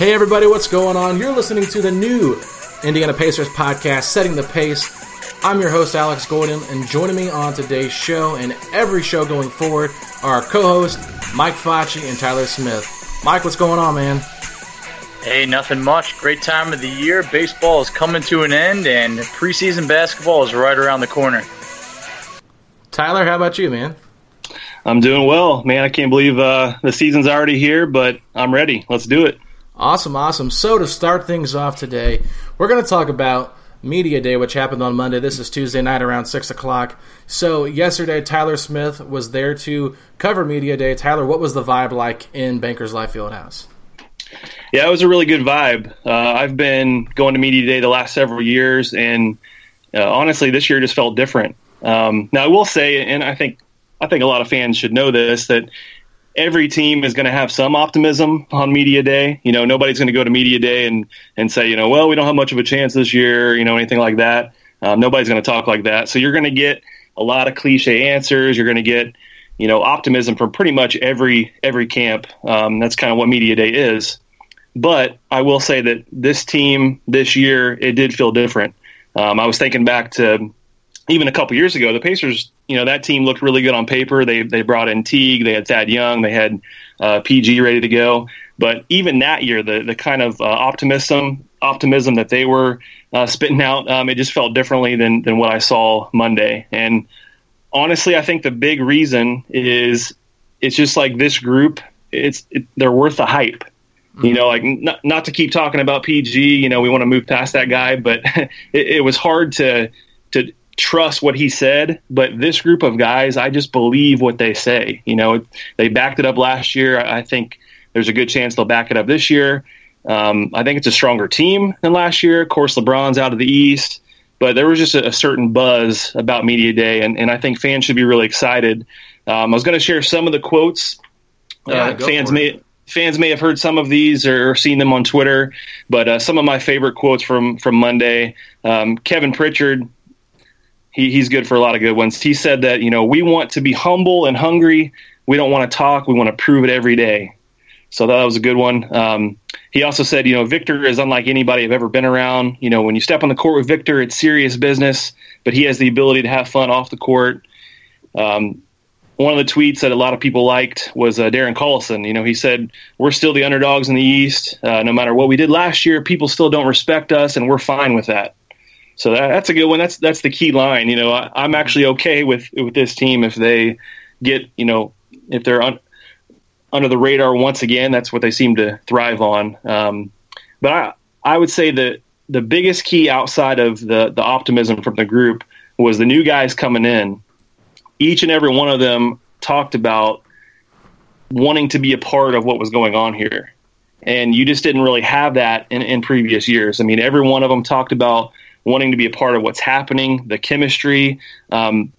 Hey, everybody, what's going on? You're listening to the new Indiana Pacers podcast, Setting the Pace. I'm your host, Alex Golden, and joining me on today's show and every show going forward are our co hosts, Mike Facci and Tyler Smith. Mike, what's going on, man? Hey, nothing much. Great time of the year. Baseball is coming to an end, and preseason basketball is right around the corner. Tyler, how about you, man? I'm doing well, man. I can't believe uh, the season's already here, but I'm ready. Let's do it. Awesome, awesome. So, to start things off today, we're going to talk about Media Day, which happened on Monday. This is Tuesday night around 6 o'clock. So, yesterday, Tyler Smith was there to cover Media Day. Tyler, what was the vibe like in Bankers Life Fieldhouse? Yeah, it was a really good vibe. Uh, I've been going to Media Day the last several years, and uh, honestly, this year just felt different. Um, now, I will say, and I think I think a lot of fans should know this, that every team is going to have some optimism on media day. You know, nobody's going to go to media day and and say, you know, well, we don't have much of a chance this year, you know, anything like that. Um, nobody's going to talk like that. So you're going to get a lot of cliche answers. You're going to get, you know, optimism from pretty much every every camp. Um, that's kind of what media day is. But I will say that this team this year it did feel different. Um, I was thinking back to even a couple years ago, the Pacers, you know, that team looked really good on paper. They they brought in Teague, they had Thad Young, they had uh, PG ready to go. But even that year, the the kind of uh, optimism optimism that they were uh, spitting out, um, it just felt differently than than what I saw Monday. And honestly, I think the big reason is it's just like this group. It's it, they're worth the hype. Mm-hmm. You know, like not, not to keep talking about PG. You know, we want to move past that guy, but it, it was hard to to trust what he said, but this group of guys, I just believe what they say. You know, they backed it up last year. I think there's a good chance they'll back it up this year. Um, I think it's a stronger team than last year. Of course, LeBron's out of the East, but there was just a, a certain buzz about Media Day, and, and I think fans should be really excited. Um, I was going to share some of the quotes. Yeah, uh, fans may fans may have heard some of these or seen them on Twitter, but uh, some of my favorite quotes from from Monday. Um, Kevin Pritchard he, he's good for a lot of good ones. He said that, you know, we want to be humble and hungry. We don't want to talk. We want to prove it every day. So that was a good one. Um, he also said, you know, Victor is unlike anybody I've ever been around. You know, when you step on the court with Victor, it's serious business, but he has the ability to have fun off the court. Um, one of the tweets that a lot of people liked was uh, Darren Collison. You know, he said, We're still the underdogs in the East. Uh, no matter what we did last year, people still don't respect us, and we're fine with that. So that, that's a good one. That's that's the key line. You know, I, am actually okay with with this team if they get you know if they're un, under the radar once again. That's what they seem to thrive on. Um, but I, I would say that the biggest key outside of the the optimism from the group was the new guys coming in. Each and every one of them talked about wanting to be a part of what was going on here. And you just didn't really have that in, in previous years. I mean, every one of them talked about wanting to be a part of what's happening, the chemistry. Um,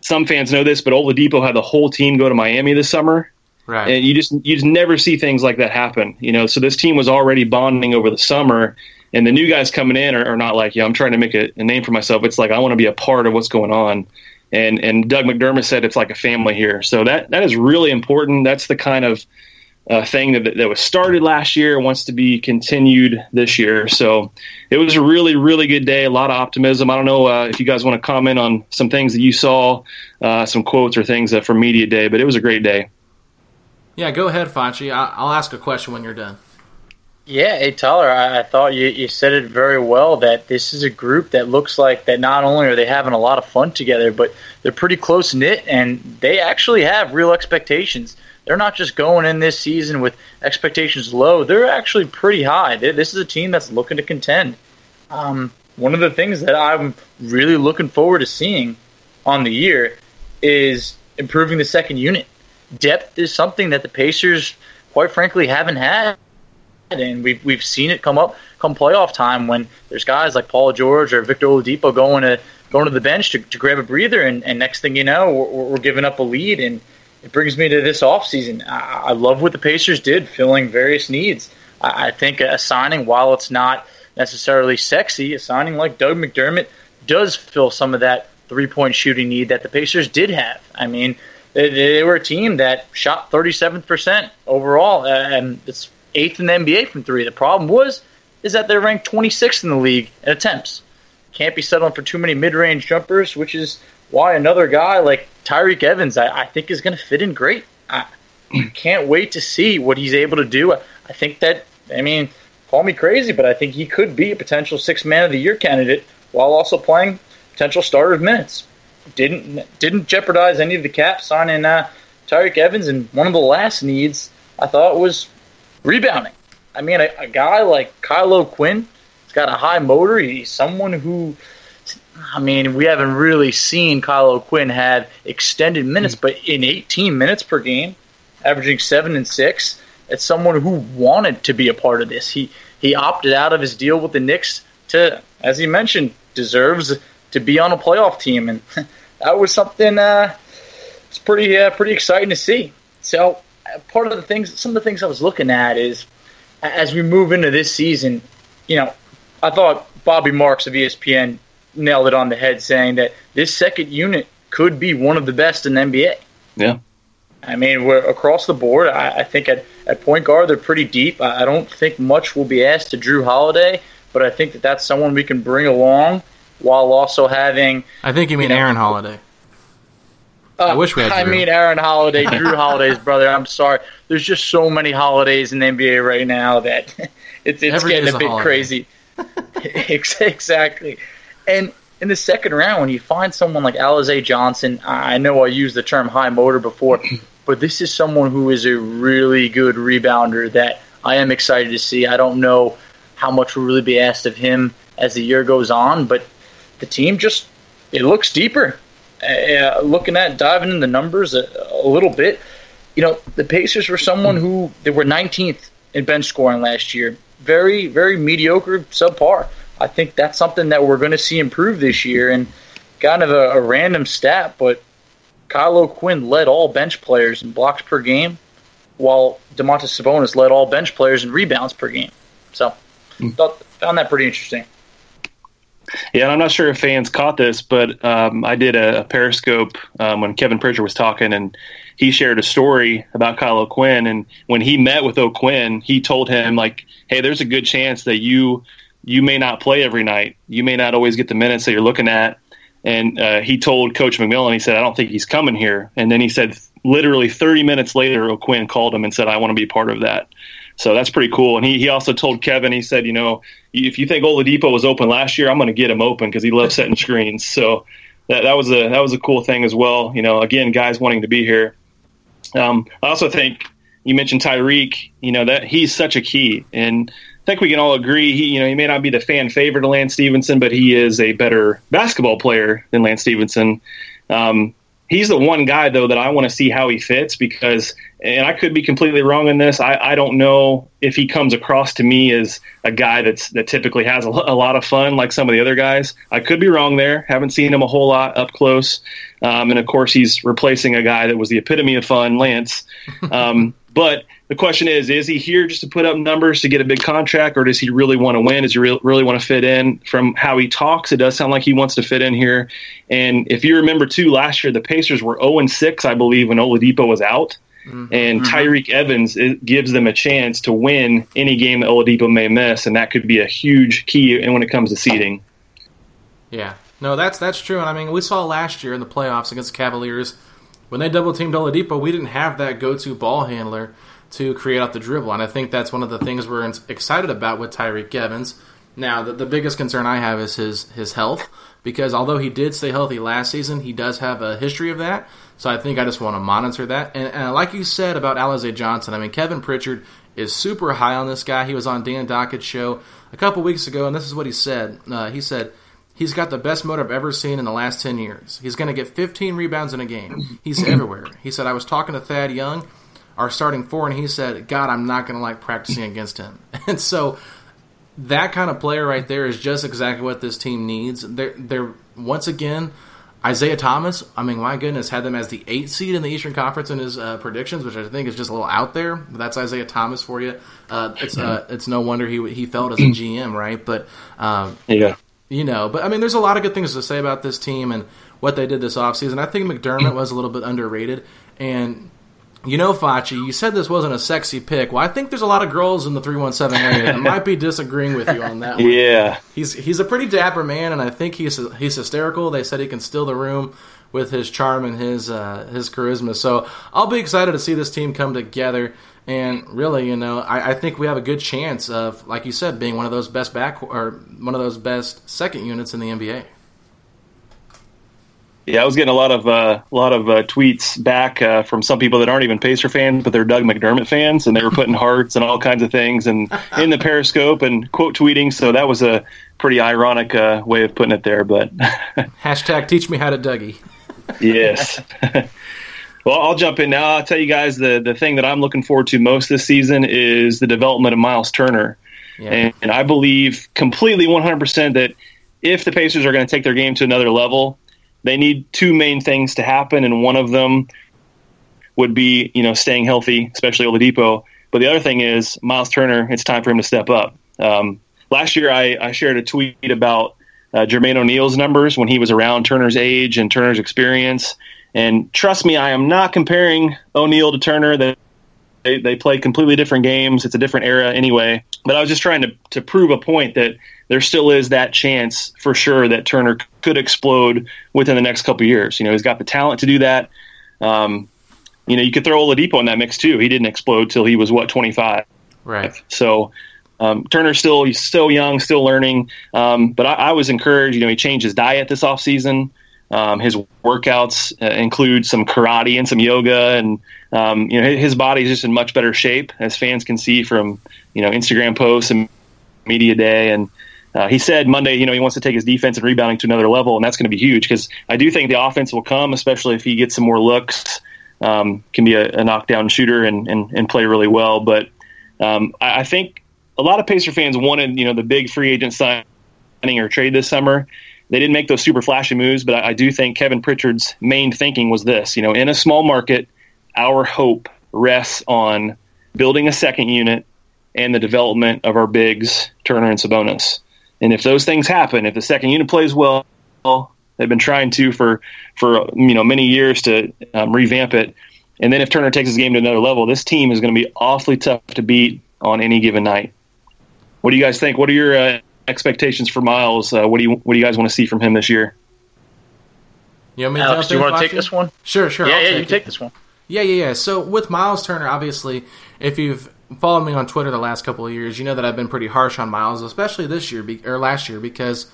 some fans know this, but Oladipo had the whole team go to Miami this summer. Right. And you just you just never see things like that happen. You know, so this team was already bonding over the summer, and the new guys coming in are, are not like, yeah, I'm trying to make a, a name for myself. It's like I want to be a part of what's going on. And and Doug McDermott said it's like a family here. So that that is really important. That's the kind of uh, thing that that was started last year and wants to be continued this year. So it was a really really good day. A lot of optimism. I don't know uh, if you guys want to comment on some things that you saw, uh, some quotes or things from media day, but it was a great day. Yeah, go ahead, Facci. I'll ask a question when you're done. Yeah, hey Tyler, I, I thought you, you said it very well that this is a group that looks like that not only are they having a lot of fun together, but they're pretty close knit and they actually have real expectations. They're not just going in this season with expectations low; they're actually pretty high. They, this is a team that's looking to contend. Um, one of the things that I'm really looking forward to seeing on the year is improving the second unit. Depth is something that the Pacers, quite frankly, haven't had and we've we've seen it come up come playoff time when there's guys like Paul George or Victor Oladipo going to going to the bench to, to grab a breather, and, and next thing you know, we're, we're giving up a lead, and it brings me to this offseason. I, I love what the Pacers did, filling various needs. I, I think a signing, while it's not necessarily sexy, a signing like Doug McDermott does fill some of that three point shooting need that the Pacers did have. I mean, they, they were a team that shot 37% overall, uh, and it's eighth in the NBA from three. The problem was is that they're ranked 26th in the league in attempts. Can't be settling for too many mid-range jumpers, which is why another guy like Tyreke Evans, I, I think, is going to fit in great. I can't wait to see what he's able to do. I, I think that, I mean, call me crazy, but I think he could be a potential six man of the year candidate while also playing potential starter of minutes. Didn't didn't jeopardize any of the cap signing uh, Tyreke Evans, and one of the last needs I thought was Rebounding. I mean, a, a guy like Kyle O'Quinn, he's got a high motor. He's someone who, I mean, we haven't really seen Kyle O'Quinn have extended minutes, mm-hmm. but in 18 minutes per game, averaging seven and six, it's someone who wanted to be a part of this. He he opted out of his deal with the Knicks to, as he mentioned, deserves to be on a playoff team, and that was something. Uh, it's pretty uh, pretty exciting to see. So part of the things, some of the things I was looking at is as we move into this season, you know, I thought Bobby Marks of ESPN nailed it on the head, saying that this second unit could be one of the best in the NBA. Yeah. I mean, we're across the board. I, I think at, at point guard they're pretty deep. I, I don't think much will be asked to Jrue Holiday, but I think that that's someone we can bring along while also having. I think you mean you know, Aaron Holiday. Uh, I wish we had. I mean, Aaron Holiday, Jrue Holiday's brother. I'm sorry. There's just so many holidays in the NBA right now that it's it's getting a bit a crazy. exactly, and in the second round, when you find someone like Alize Johnson, I know I used the term high motor before, but this is someone who is a really good rebounder that I am excited to see. I don't know how much will really be asked of him as the year goes on, but the team just it looks deeper uh, looking at diving in the numbers a, a, little bit, you know, the Pacers were someone who they were 19th in bench scoring last year. Very, very mediocre, subpar. I think that's something that we're going to see improve this year. And kind of a, a random stat, but Kyle O'Quinn led all bench players in blocks per game, while Domantas Sabonis led all bench players in rebounds per game. So, mm. thought, found that pretty interesting. Yeah, and I'm not sure if fans caught this, but um, I did a, a Periscope um, when Kevin Pritchard was talking, and he shared a story about Kyle O'Quinn. And when he met with O'Quinn, he told him like, "Hey, there's a good chance that you you may not play every night. You may not always get the minutes that you're looking at." And uh, he told Coach McMillan, he said, "I don't think he's coming here." And then he said, literally 30 minutes later, O'Quinn called him and said, "I want to be part of that." So that's pretty cool. And he, he also told Kevin, he said, you know, if you think Oladipo was open last year, I'm going to get him open because he loves setting screens. So that, that was a that was a cool thing as well. You know, again, guys wanting to be here. Um, I also think you mentioned Tyreke. You know that he's such a key, and think we can all agree. He, you know, he may not be the fan favorite of Lance Stephenson, but he is a better basketball player than Lance Stephenson. Um, he's the one guy though that I want to see how he fits because, and I could be completely wrong in this. I, I don't know if he comes across to me as a guy that's that typically has a, a, lot of fun like some of the other guys. I could be wrong there. Haven't seen him a whole lot up close, um, and of course he's replacing a guy that was the epitome of fun, Lance. Um, but the question is, is he here just to put up numbers to get a big contract, or does he really want to win? Does he re- really want to fit in? From how he talks, it does sound like he wants to fit in here. And if you remember, too, last year the Pacers were 0 6, I believe, when Oladipo was out. Mm-hmm. And mm-hmm. Tyreke Evans gives them a chance to win any game that Oladipo may miss, and that could be a huge key when it comes to seeding. Yeah, no, that's that's true. And I mean, we saw last year in the playoffs against the Cavaliers when they double teamed Oladipo, we didn't have that go-to ball handler to create out the dribble. And I think that's one of the things we're excited about with Tyreke Evans. Now, the, the biggest concern I have is his his health because although he did stay healthy last season, he does have a history of that. So I think I just want to monitor that. And, and like you said about Alize Johnson, I mean Kevin Pritchard is super high on this guy. He was on Dan Dakich's show a couple weeks ago, and this is what he said. Uh, he said he's got the best motor I've ever seen in the last ten years. He's going to get 15 rebounds in a game. He's everywhere. He said I was talking to Thad Young our starting four, and he said, "God, I'm not going to like practicing against him." And so that kind of player right there is just exactly what this team needs. They're they're once again. Isiah Thomas, I mean, my goodness, had them as the eighth seed in the Eastern Conference in his uh, predictions, which I think is just a little out there. But that's Isiah Thomas for you. Uh, it's uh, it's no wonder he he felt as a GM, right? But um, yeah, you know, but I mean, there's a lot of good things to say about this team and what they did this offseason. I think McDermott was a little bit underrated, and you know, Facci, you said this wasn't a sexy pick. Well, I think there's a lot of girls in the 317 area that might be disagreeing with you on that one. Yeah. He's he's a pretty dapper man, and I think he's he's hysterical. They said he can steal the room with his charm and his uh, his charisma. So I'll be excited to see this team come together. And really, you know, I, I, think we have a good chance of, like you said, being one of those best back or one of those best second units in the NBA. Yeah, I was getting a lot of uh, a lot of uh, tweets back uh, from some people that aren't even Pacer fans, but they're Doug McDermott fans, and they were putting hearts and all kinds of things, and in the Periscope and quote tweeting. So that was a pretty ironic uh, way of putting it there. But hashtag teach me how to Dougie. yes. well, I'll jump in now. I'll tell you guys the the thing that I'm looking forward to most this season is the development of Miles Turner, yeah. and, and I believe completely 100 percent that if the Pacers are going to take their game to another level they need two main things to happen, and one of them would be you know staying healthy, especially Oladipo. But the other thing is Miles Turner. It's time for him to step up. Um, last year, I, I, shared a tweet about uh, Jermaine O'Neal's numbers when he was around Turner's age and Turner's experience. And trust me, I am not comparing O'Neal to Turner. They, they play completely different games. It's a different era anyway. But I was just trying to, to prove a point that there still is that chance for sure that Turner could explode within the next couple years. You know, he's got the talent to do that. Um, you know, you could throw Oladipo in that mix too. He didn't explode till he was what 25. Right. So um, Turner's still he's still young, still learning. Um, but I, I, was encouraged. You know, he changed his diet this off season. Um, his workouts uh, include some karate and some yoga, and um, you know his body is just in much better shape, as fans can see from you know Instagram posts and media day. And uh, he said Monday, you know, he wants to take his defense and rebounding to another level, and that's going to be huge because I do think the offense will come, especially if he gets some more looks. Um, can be a, a, knockdown shooter and, and, and play really well. But um, I, I, think a lot of Pacer fans wanted, you know, the big free agent signing or trade this summer. They didn't make those super flashy moves, but I, I do think Kevin Pritchard's main thinking was this: you know, in a small market, our hope rests on building a second unit and the development of our bigs, Turner and Sabonis. And if those things happen, if the second unit plays well, they've been trying to for for you know many years to um, revamp it. And then if Turner takes his game to another level, this team is going to be awfully tough to beat on any given night. What do you guys think? What are your uh, expectations for Miles? Uh, what do you what do you guys want to see from him this year? You want me Alex, do you want to take this one? Sure, sure. Yeah, I'll yeah, take you it. take this one. Yeah, yeah, yeah. So with Miles Turner, obviously, if you've followed me on Twitter the last couple of years, you know that I've been pretty harsh on Miles, especially this year or last year, because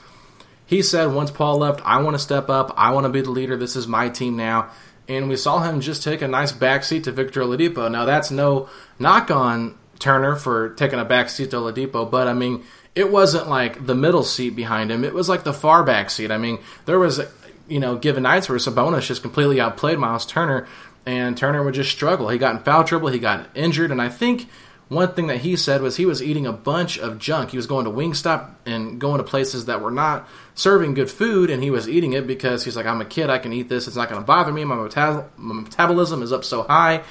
he said once Paul left, I want to step up, I want to be the leader. This is my team now, and we saw him just take a nice backseat to Victor Oladipo. Now that's no knock on Turner for taking a backseat to Oladipo, but I mean it wasn't like the middle seat behind him. It was like the far back seat. I mean, there was, you know, given nights where Sabonis just completely outplayed Miles Turner, and Turner would just struggle. He got in foul trouble, he got injured, and I think one thing that he said was he was eating a bunch of junk. He was going to Wingstop and going to places that were not serving good food, and he was eating it because he's like, I'm a kid, I can eat this. It's not going to bother me. My, metab- my metabolism is up so high.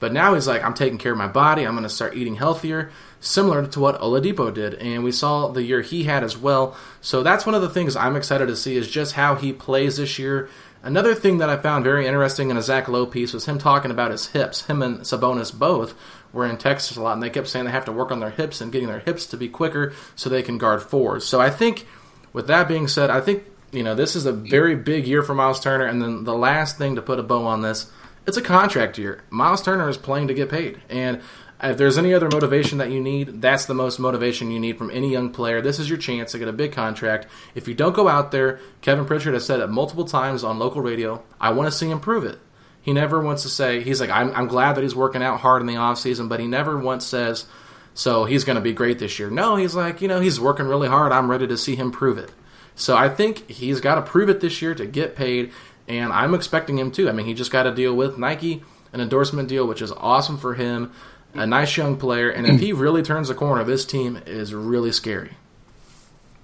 But now he's like, I'm taking care of my body. I'm going to start eating healthier similar to what Oladipo did, and we saw the year he had as well. So that's one of the things I'm excited to see is just how he plays this year. Another thing that I found very interesting in a Zach Lowe piece was him talking about his hips. Him and Sabonis both were in Texas a lot, and they kept saying they have to work on their hips and getting their hips to be quicker so they can guard fours. So I think, with that being said, I think you know this is a very big year for Miles Turner. And then the last thing to put a bow on this, it's a contract year. Miles Turner is playing to get paid, and if there's any other motivation that you need, that's the most motivation you need from any young player. This is your chance to get a big contract. If you don't go out there, Kevin Pritchard has said it multiple times on local radio, I want to see him prove it. He never wants to say, he's like, I'm, I'm glad that he's working out hard in the offseason, but he never once says, so he's going to be great this year. No, he's like, you know, he's working really hard. I'm ready to see him prove it. So I think he's got to prove it this year to get paid, and I'm expecting him to. I mean, he just got a deal with Nike, an endorsement deal, which is awesome for him a nice young player, and if he really turns the corner, this team is really scary.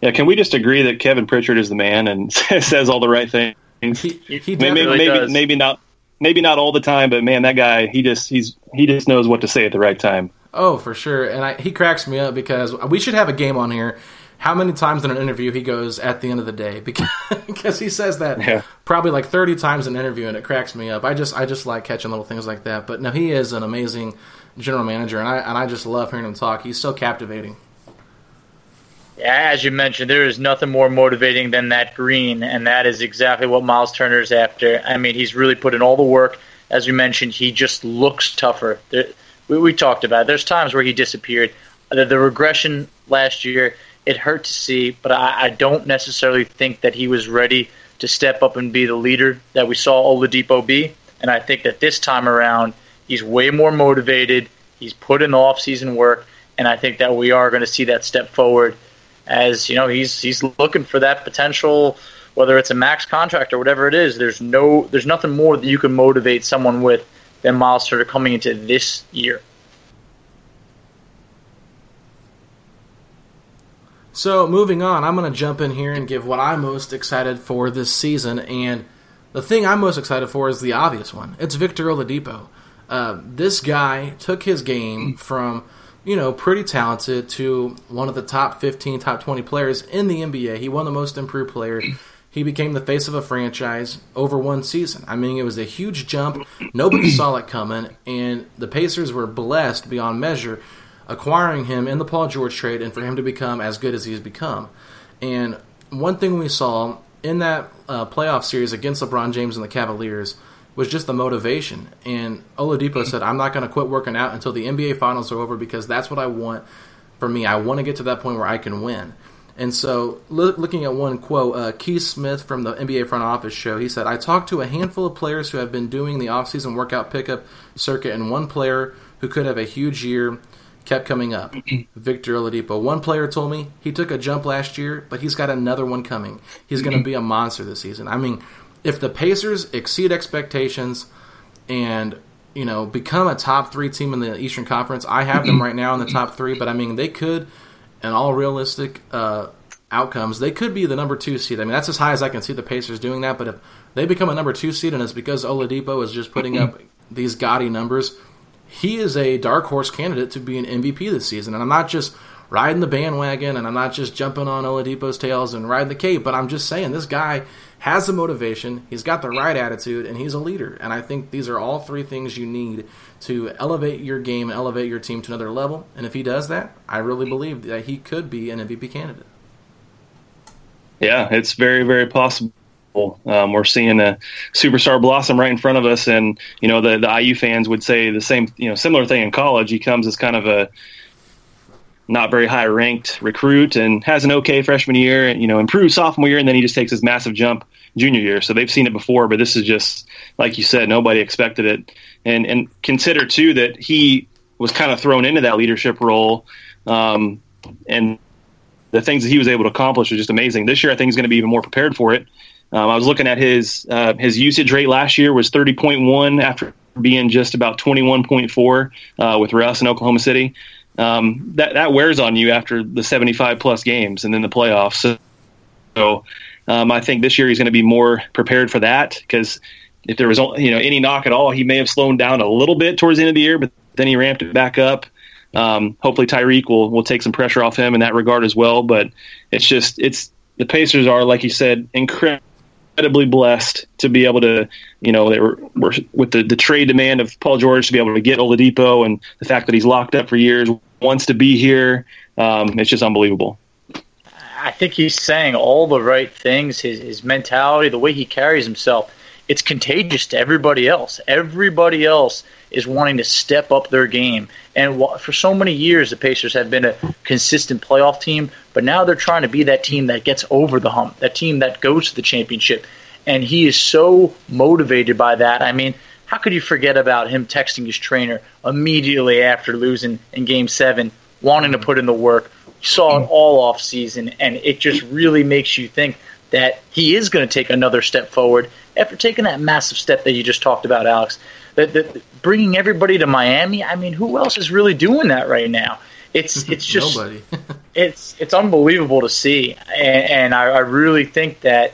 Yeah, can we just agree that Kevin Pritchard is the man and says all the right things? He, he maybe maybe, maybe, maybe not maybe not all the time, but man, that guy he just he's he just knows what to say at the right time. Oh, for sure, and I, he cracks me up because we should have a game on here. How many times in an interview he goes at the end of the day because, because he says that Yeah. probably like thirty times in an interview, and it cracks me up. I just I just like catching little things like that. But no, he is an amazing general manager, and I and I just love hearing him talk. He's so captivating. Yeah, as you mentioned, there is nothing more motivating than that green, and that is exactly what Miles Turner is after. I mean, he's really put in all the work. As you mentioned, he just looks tougher. There, we, we talked about it. There's times where he disappeared. The, the regression last year, it hurt to see, but I, I don't necessarily think that he was ready to step up and be the leader that we saw Oladipo be. And I think that this time around, he's way more motivated. He's put in off-season work, and I think that we are going to see that step forward as you know he's he's looking for that potential whether it's a max contract or whatever it is there's no there's nothing more that you can motivate someone with than Miles Turner coming into this year So moving on, I'm going to jump in here and give what I'm most excited for this season, and the thing I'm most excited for is the obvious one. It's Victor Oladipo. Uh, this guy took his game from you know, pretty talented to one of the top 15, top 20 players in the NBA. He won the most improved player. He became the face of a franchise over one season. I mean, it was a huge jump. Nobody saw it coming, and the Pacers were blessed beyond measure acquiring him in the Paul George trade and for him to become as good as he's become. And one thing we saw in that uh, playoff series against LeBron James and the Cavaliers was just the motivation. And Oladipo said, I'm not going to quit working out until the NBA finals are over because that's what I want for me. I want to get to that point where I can win. And so, look, looking at one quote, uh, Keith Smith from the NBA front office show, he said, I talked to a handful of players who have been doing the offseason workout pickup circuit, and one player who could have a huge year kept coming up. Victor Oladipo. One player told me he took a jump last year, but he's got another one coming. He's going to be a monster this season. I mean, if the Pacers exceed expectations and you know become a top three team in the Eastern Conference, I have them right now in the top three. But I mean, they could, in all realistic uh, outcomes, they could be the number two seed. I mean, that's as high as I can see the Pacers doing that. But if they become a number two seed, and it's because Oladipo is just putting up these gaudy numbers, he is a dark horse candidate to be an MVP this season. And I'm not just riding the bandwagon, and I'm not just jumping on Oladipo's tails and riding the cape, but I'm just saying this guy has the motivation, he's got the right attitude, and he's a leader. And I think these are all three things you need to elevate your game, elevate your team to another level. And if he does that, I really believe that he could be an MVP candidate. Yeah, it's very, very possible. Um, we're seeing a superstar blossom right in front of us, and you know the the IU fans would say the same, you know, similar thing in college. He comes as kind of a not very high ranked recruit and has an okay freshman year and you know improves sophomore year and then he just takes his massive jump junior year. So they've seen it before, but this is just like you said, nobody expected it. And and consider too that he was kind of thrown into that leadership role, um, and the things that he was able to accomplish are just amazing. This year, I think he's going to be even more prepared for it. Um, I was looking at his uh, his usage rate last year was 30.1 after being just about 21.4 uh, with Russ in Oklahoma City. Um, that that wears on you after the 75 plus games and then the playoffs. So, so um, I think this year he's going to be more prepared for that because if there was you know any knock at all, he may have slowed down a little bit towards the end of the year, but then he ramped it back up. Um, hopefully Tyreke will will take some pressure off him in that regard as well. But it's just it's the Pacers are like you said incredibly blessed to be able to you know they were, were with the, the trade demand of Paul George to be able to get Oladipo and the fact that he's locked up for years wants to be here. Um, it's just unbelievable. I think he's saying all the right things. His his mentality, the way he carries himself, it's contagious to everybody else. Everybody else is wanting to step up their game. And for so many years, the Pacers have been a consistent playoff team, but now they're trying to be that team that gets over the hump, that team that goes to the championship. And he is so motivated by that. I mean, how could you forget about him texting his trainer immediately after losing in Game Seven, wanting to put in the work? You saw it all off season, and it just really makes you think that he is going to take another step forward after taking that massive step that you just talked about, Alex. That, that bringing everybody to Miami. I mean, who else is really doing that right now? It's it's just nobody. it's it's unbelievable to see, and, and I, I really think that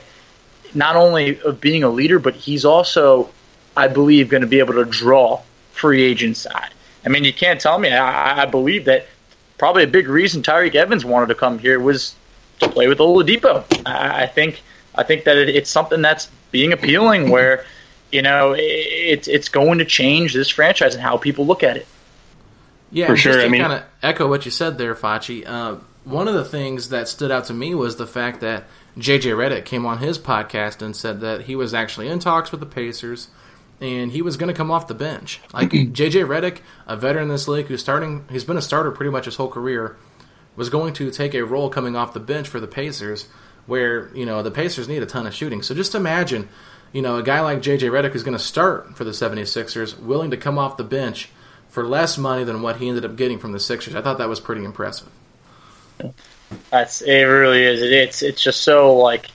not only of being a leader, but he's also, I believe, going to be able to draw free agents. I, I mean, you can't tell me. I, I believe that probably a big reason Tyreke Evans wanted to come here was to play with Oladipo. I, I think I think that it, it's something that's being appealing where you know it's it's going to change this franchise and how people look at it. Yeah, for sure. Just to I mean, kind of echo what you said there, Facci. Uh, one of the things that stood out to me was the fact that JJ Redick came on his podcast and said that he was actually in talks with the Pacers and he was going to come off the bench. Like JJ Redick, a veteran in this league who's starting, he's been a starter pretty much his whole career, was going to take a role coming off the bench for the Pacers, where you know the Pacers need a ton of shooting. So just imagine, you know, a guy like JJ Redick who's going to start for the 76ers, willing to come off the bench for less money than what he ended up getting from the Sixers. I thought that was pretty impressive. That's it. Really is. It's it's just so like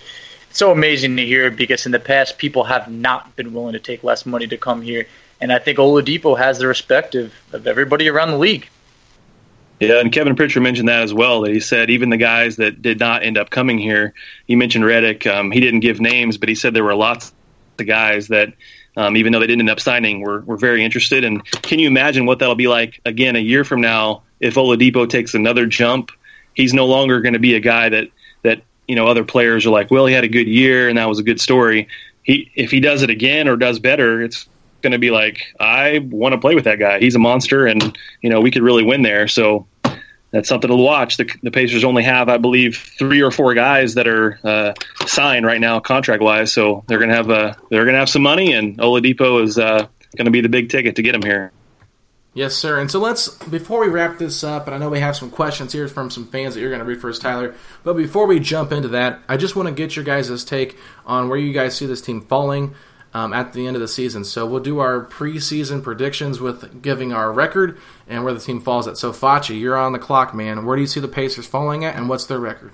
so amazing to hear because in the past people have not been willing to take less money to come here, and I think Oladipo has the respect of, of everybody around the league. Yeah, and Kevin Pritchard mentioned that as well. That he said even the guys that did not end up coming here. He mentioned Redick. Um, he didn't give names, but he said there were lots of guys that, um, even though they didn't end up signing, were were very interested. And can you imagine what that'll be like again a year from now if Oladipo takes another jump? He's no longer going to be a guy that you know other players are like, well, he had a good year and that was a good story. He if he does it again or does better, it's going to be like, I want to play with that guy. He's a monster, and you know we could really win there. So that's something to watch. The, the Pacers only have, I believe, three or four guys that are uh, signed right now, contract wise. So they're going to have uh, they're going to have some money, and Oladipo is uh, going to be the big ticket to get him here. Yes, sir. And so let's before we wrap this up, and I know we have some questions here from some fans that you're going to read first, Tyler. But before we jump into that, I just want to get your guys' take on where you guys see this team falling um, at the end of the season. So we'll do our preseason predictions with giving our record and where the team falls at. So Facci, you're on the clock, man. Where do you see the Pacers falling at, and what's their record?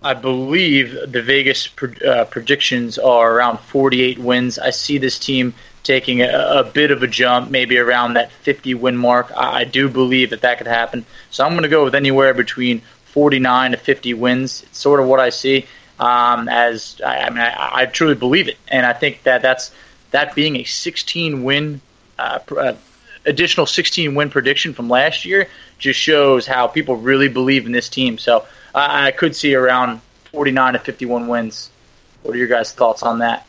I believe the Vegas uh, predictions are around 48 wins. I see this team taking a, a, bit of a jump, maybe around that 50 win mark. I, I do believe that that could happen. So I'm going to go with anywhere between 49 to 50 wins. It's sort of what I see. Um, as I, I mean, I, I, truly believe it, and I think that that's that being a 16 win, uh, uh, additional 16 win prediction from last year just shows how people really believe in this team. So I could see around 49 to 51 wins. What are your guys' thoughts on that?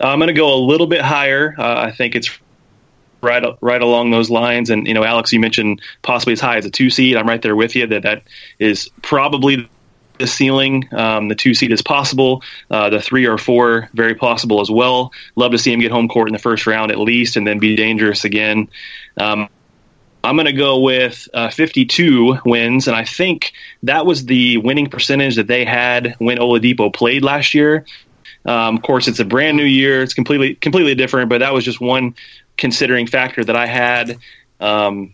I'm going to go a little bit higher. Uh, I think it's right right along those lines. And you know, Alex, you mentioned possibly as high as a two seed. I'm right there with you. That that is probably the ceiling. Um, the two seed is possible. Uh, the three or four very possible as well. Love to see him get home court in the first round at least, and then be dangerous again. Um, I'm going to go with uh, 52 wins, and I think that was the winning percentage that they had when Oladipo played last year. Um, of course, it's a brand new year; it's completely completely different. But that was just one considering factor that I had. Um,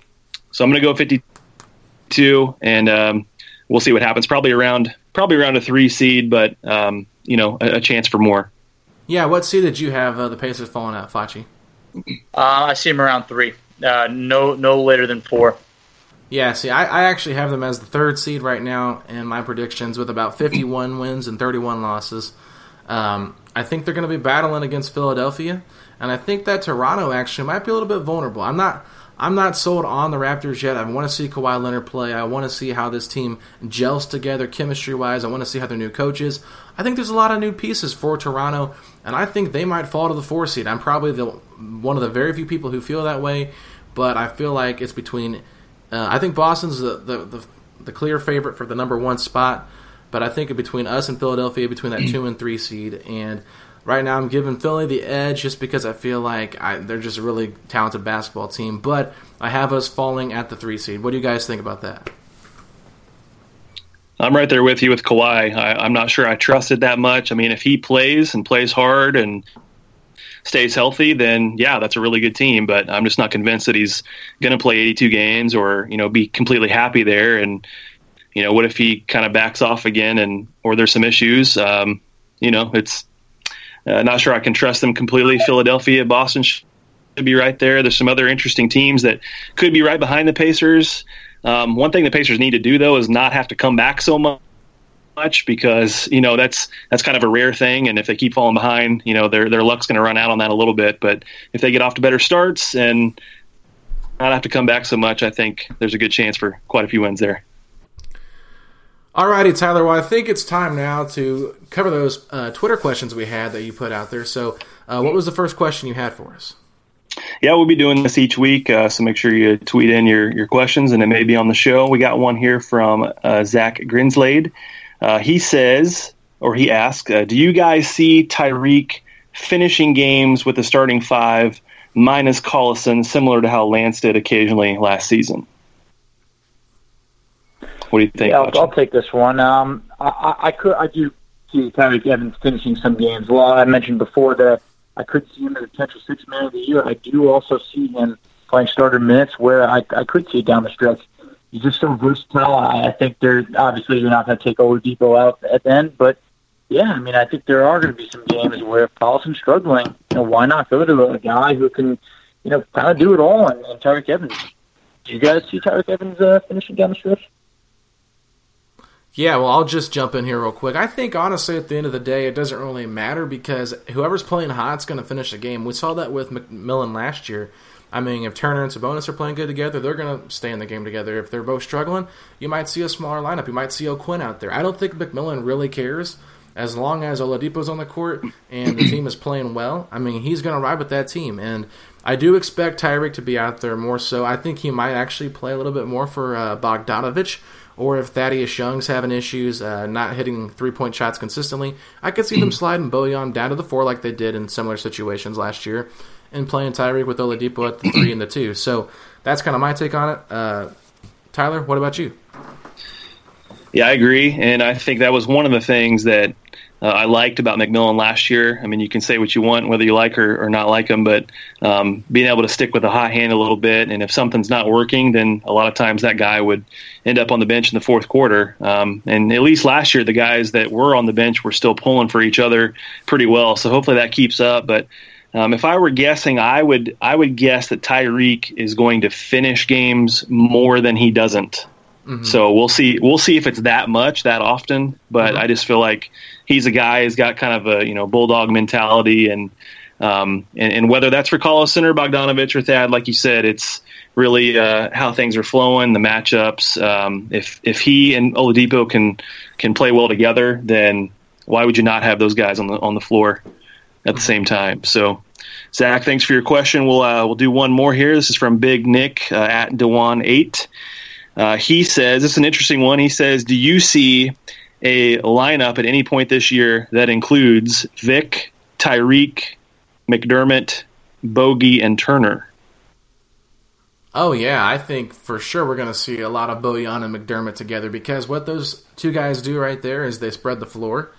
so I'm going to go 52, and um, we'll see what happens. Probably around probably around a three seed, but um, you know, a, a, chance for more. Yeah, what seed did you have uh, the Pacers falling at, Facci? Uh, I see them around three. Uh, no, no later than four. Yeah, see, I, I, actually have them as the third seed right now in my predictions with about 51 wins and 31 losses. Um, I think they're going to be battling against Philadelphia, and I think that Toronto actually might be a little bit vulnerable. I'm not. I'm not sold on the Raptors yet. I want to see Kawhi Leonard play. I want to see how this team gels together chemistry wise. I want to see how their new coaches. I think there's a lot of new pieces for Toronto, and I think they might fall to the four seed. I'm probably the one of the very few people who feel that way, but I feel like it's between. Uh, I think Boston's the, the, the the clear favorite for the number one spot, but I think between us and Philadelphia, between that two and three seed, and right now I'm giving Philly the edge just because I feel like I, they're just a really talented basketball team. But I have us falling at the three seed. What do you guys think about that? I'm right there with you with Kawhi. I, am not sure I trust it that much. I mean, if he plays and plays hard and stays healthy, then yeah, that's a really good team. But I'm just not convinced that he's going to play 82 games or you know be completely happy there. And you know, what if he kind of backs off again and or there's some issues? Um, you know, it's uh, not sure I can trust them completely. Philadelphia, Boston should be right there. There's some other interesting teams that could be right behind the Pacers. Um, one thing the Pacers need to do though is not have to come back so much because you know that's that's kind of a rare thing, and if they keep falling behind, you know their their luck's going to run out on that a little bit. But if they get off to better starts and not have to come back so much, I think there's a good chance for quite a few wins there. Alrighty, Tyler. Well, I think it's time now to cover those uh, Twitter questions we had that you put out there. So, uh, what was the first question you had for us? Yeah, we'll be doing this each week, uh, so make sure you tweet in your, your questions, and it may be on the show. We got one here from uh, Zach Grinslade. Uh, he says, or he asks, uh, do you guys see Tyreke finishing games with the starting five minus Collison, similar to how Lance did occasionally last season? What do you think? Yeah, I'll, I'll take this one. Um, I, I could, I do see Tyreke Evans finishing some games. Well, I mentioned before that I could see him as a potential six man of the year. I do also see him playing starter minutes where I, I could see it down the stretch. He's just so versatile. I, I think there obviously you're not going to take Oladipo out at the end, but yeah, I mean I think there are going to be some games where if Collison's struggling, you know, why not go to a guy who can, you know, kind of do it all and, and Tyreke Evans. Do you guys see Tyreke Evans uh, finishing down the stretch? Yeah, well, I'll just jump in here real quick. I think honestly, at the end of the day, it doesn't really matter because whoever's playing hot is going to finish the game. We saw that with McMillan last year. I mean, if Turner and Sabonis are playing good together, they're going to stay in the game together. If they're both struggling, you might see a smaller lineup. You might see O'Quinn out there. I don't think McMillan really cares as long as Oladipo's on the court and the team is playing well. I mean, he's going to ride with that team, and I do expect Tyreke to be out there more so. I think he might actually play a little bit more for uh, Bogdanovich or if Thaddeus Young's having issues, uh, not hitting three point shots consistently, I could see them sliding Bojan down to the four like they did in similar situations last year, and playing Tyreke with Oladipo at the three and the two. So that's kind of my take on it. Uh, Tyler, what about you? Yeah, I agree, and I think that was one of the things that uh, I liked about McMillan last year. I mean, you can say what you want, whether you like or, or not like him, but um, being able to stick with a hot hand a little bit, and if something's not working, then a lot of times that guy would end up on the bench in the fourth quarter. Um, and at least last year, the guys that were on the bench were still pulling for each other pretty well. So hopefully that keeps up. But um, if I were guessing, I would I would guess that Tyreke is going to finish games more than he doesn't. Mm-hmm. So we'll see. We'll see if it's that much, that often. But mm-hmm. I just feel like he's a guy who's got kind of a you know bulldog mentality, and um, and, and whether that's for Collison or Bogdanovich or Thad, like you said, it's really uh, how things are flowing, the matchups. Um, if if he and Oladipo can can play well together, then why would you not have those guys on the on the floor at the same time? So. Zach, thanks for your question. We'll uh, we'll do one more here. This is from Big Nick uh, at Dewan Eight. Uh, he says it's an interesting one. He says, "Do you see a lineup at any point this year that includes Vic, Tyreke, McDermott, Bogey, and Turner? Oh yeah, I think for sure we're going to see a lot of Bojan and McDermott together because what those two guys do right there is they spread the floor,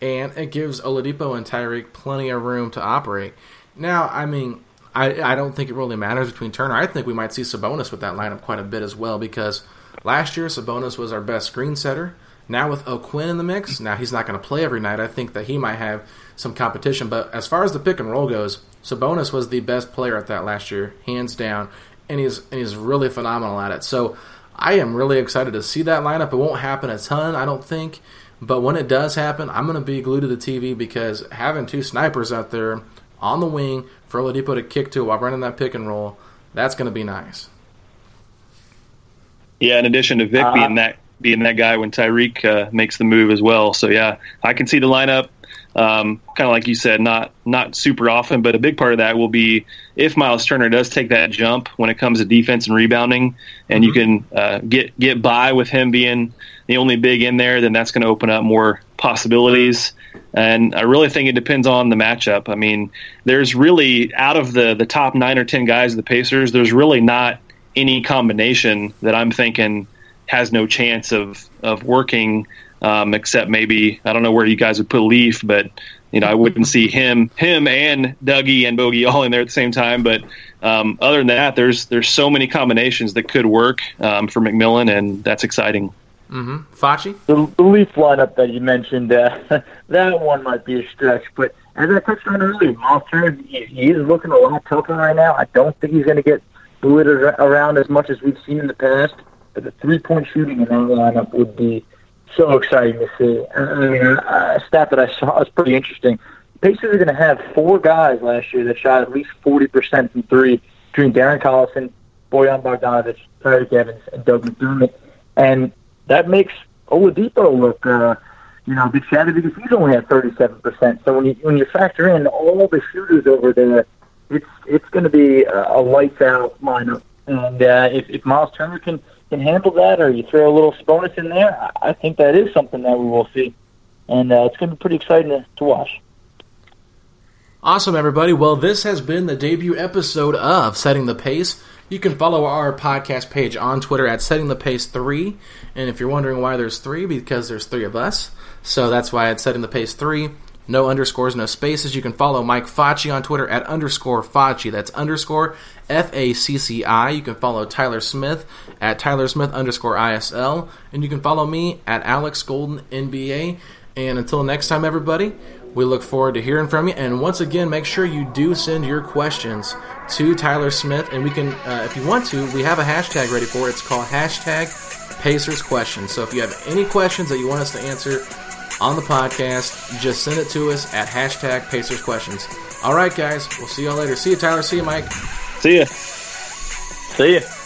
and it gives Oladipo and Tyreke plenty of room to operate. Now, I mean, I I don't think it really matters between Turner. I think we might see Sabonis with that lineup quite a bit as well because last year Sabonis was our best screen setter. Now with O'Quinn in the mix, now he's not going to play every night. I think that he might have some competition. But as far as the pick and roll goes, Sabonis was the best player at that last year, hands down and he's and he's really phenomenal at it. So I am really excited to see that lineup. It won't happen a ton, I don't think, but when it does happen, I'm going to be glued to the TV because having two snipers out there on the wing for Oladipo to kick to while running that pick and roll, that's going to be nice. Yeah, in addition to Vic uh, being that being that guy when Tyreke uh, makes the move as well. So yeah, I can see the lineup. Um, kind of like you said, not not super often, but a big part of that will be if Miles Turner does take that jump when it comes to defense and rebounding, and mm-hmm. you can uh, get get by with him being the only big in there, then that's going to open up more possibilities. And I really think it depends on the matchup. I mean, there's really out of the the top nine or ten guys of the Pacers, there's really not any combination that I'm thinking has no chance of of working um, except maybe I don't know where you guys would put Leaf, but you know I wouldn't see him him and Dougie and Bogey all in there at the same time. But um, other than that, there's there's so many combinations that could work um, for McMillan, and that's exciting. Mm-hmm. Facci? The, the Leaf lineup that you mentioned, uh, that one might be a stretch, but as I touched on earlier, Monster Turner, he, he is looking a lot tougher right now. I don't think he's going to get littered around as much as we've seen in the past. But the three-point shooting in that lineup would be so exciting to see. I mean, a stat that I saw was pretty interesting. Pacers are going to have four guys last year that shot at least 40% from three between Darren Collison, Bojan Bogdanovic, Tyreke Evans, and Doug McDermott. And that makes Oladipo look, uh, you know, a bit shabby because he's only at 37%. So when you, when you factor in all the shooters over there, it's it's going to be a, a lights out lineup. And uh, if, if Miles Turner can – can handle that, or you throw a little bonus in there, I think that is something that we will see, and uh, it's going to be pretty exciting to, to watch. Awesome, everybody. Well, this has been the debut episode of Setting the Pace. You can follow our podcast page on Twitter at Setting the Pace 3. And if you're wondering why there's three, because there's three of us. So that's why it's Setting the Pace 3. No underscores, no spaces. You can follow Mike Facci on Twitter at underscore Facci. That's underscore F A C C I. You can follow Tyler Smith at Tyler Smith underscore ISL. And you can follow me at Alex Golden NBA. And until next time, everybody, we look forward to hearing from you. And once again, make sure you do send your questions to Tyler Smith. And we can, uh, if you want to, we have a hashtag ready for it. It's called hashtag Pacers Questions. So if you have any questions that you want us to answer, on the podcast, just send it to us at hashtag Pacers Questions. All right, guys, we'll see y'all later. See you, Tyler. See you, Mike. See ya. See ya.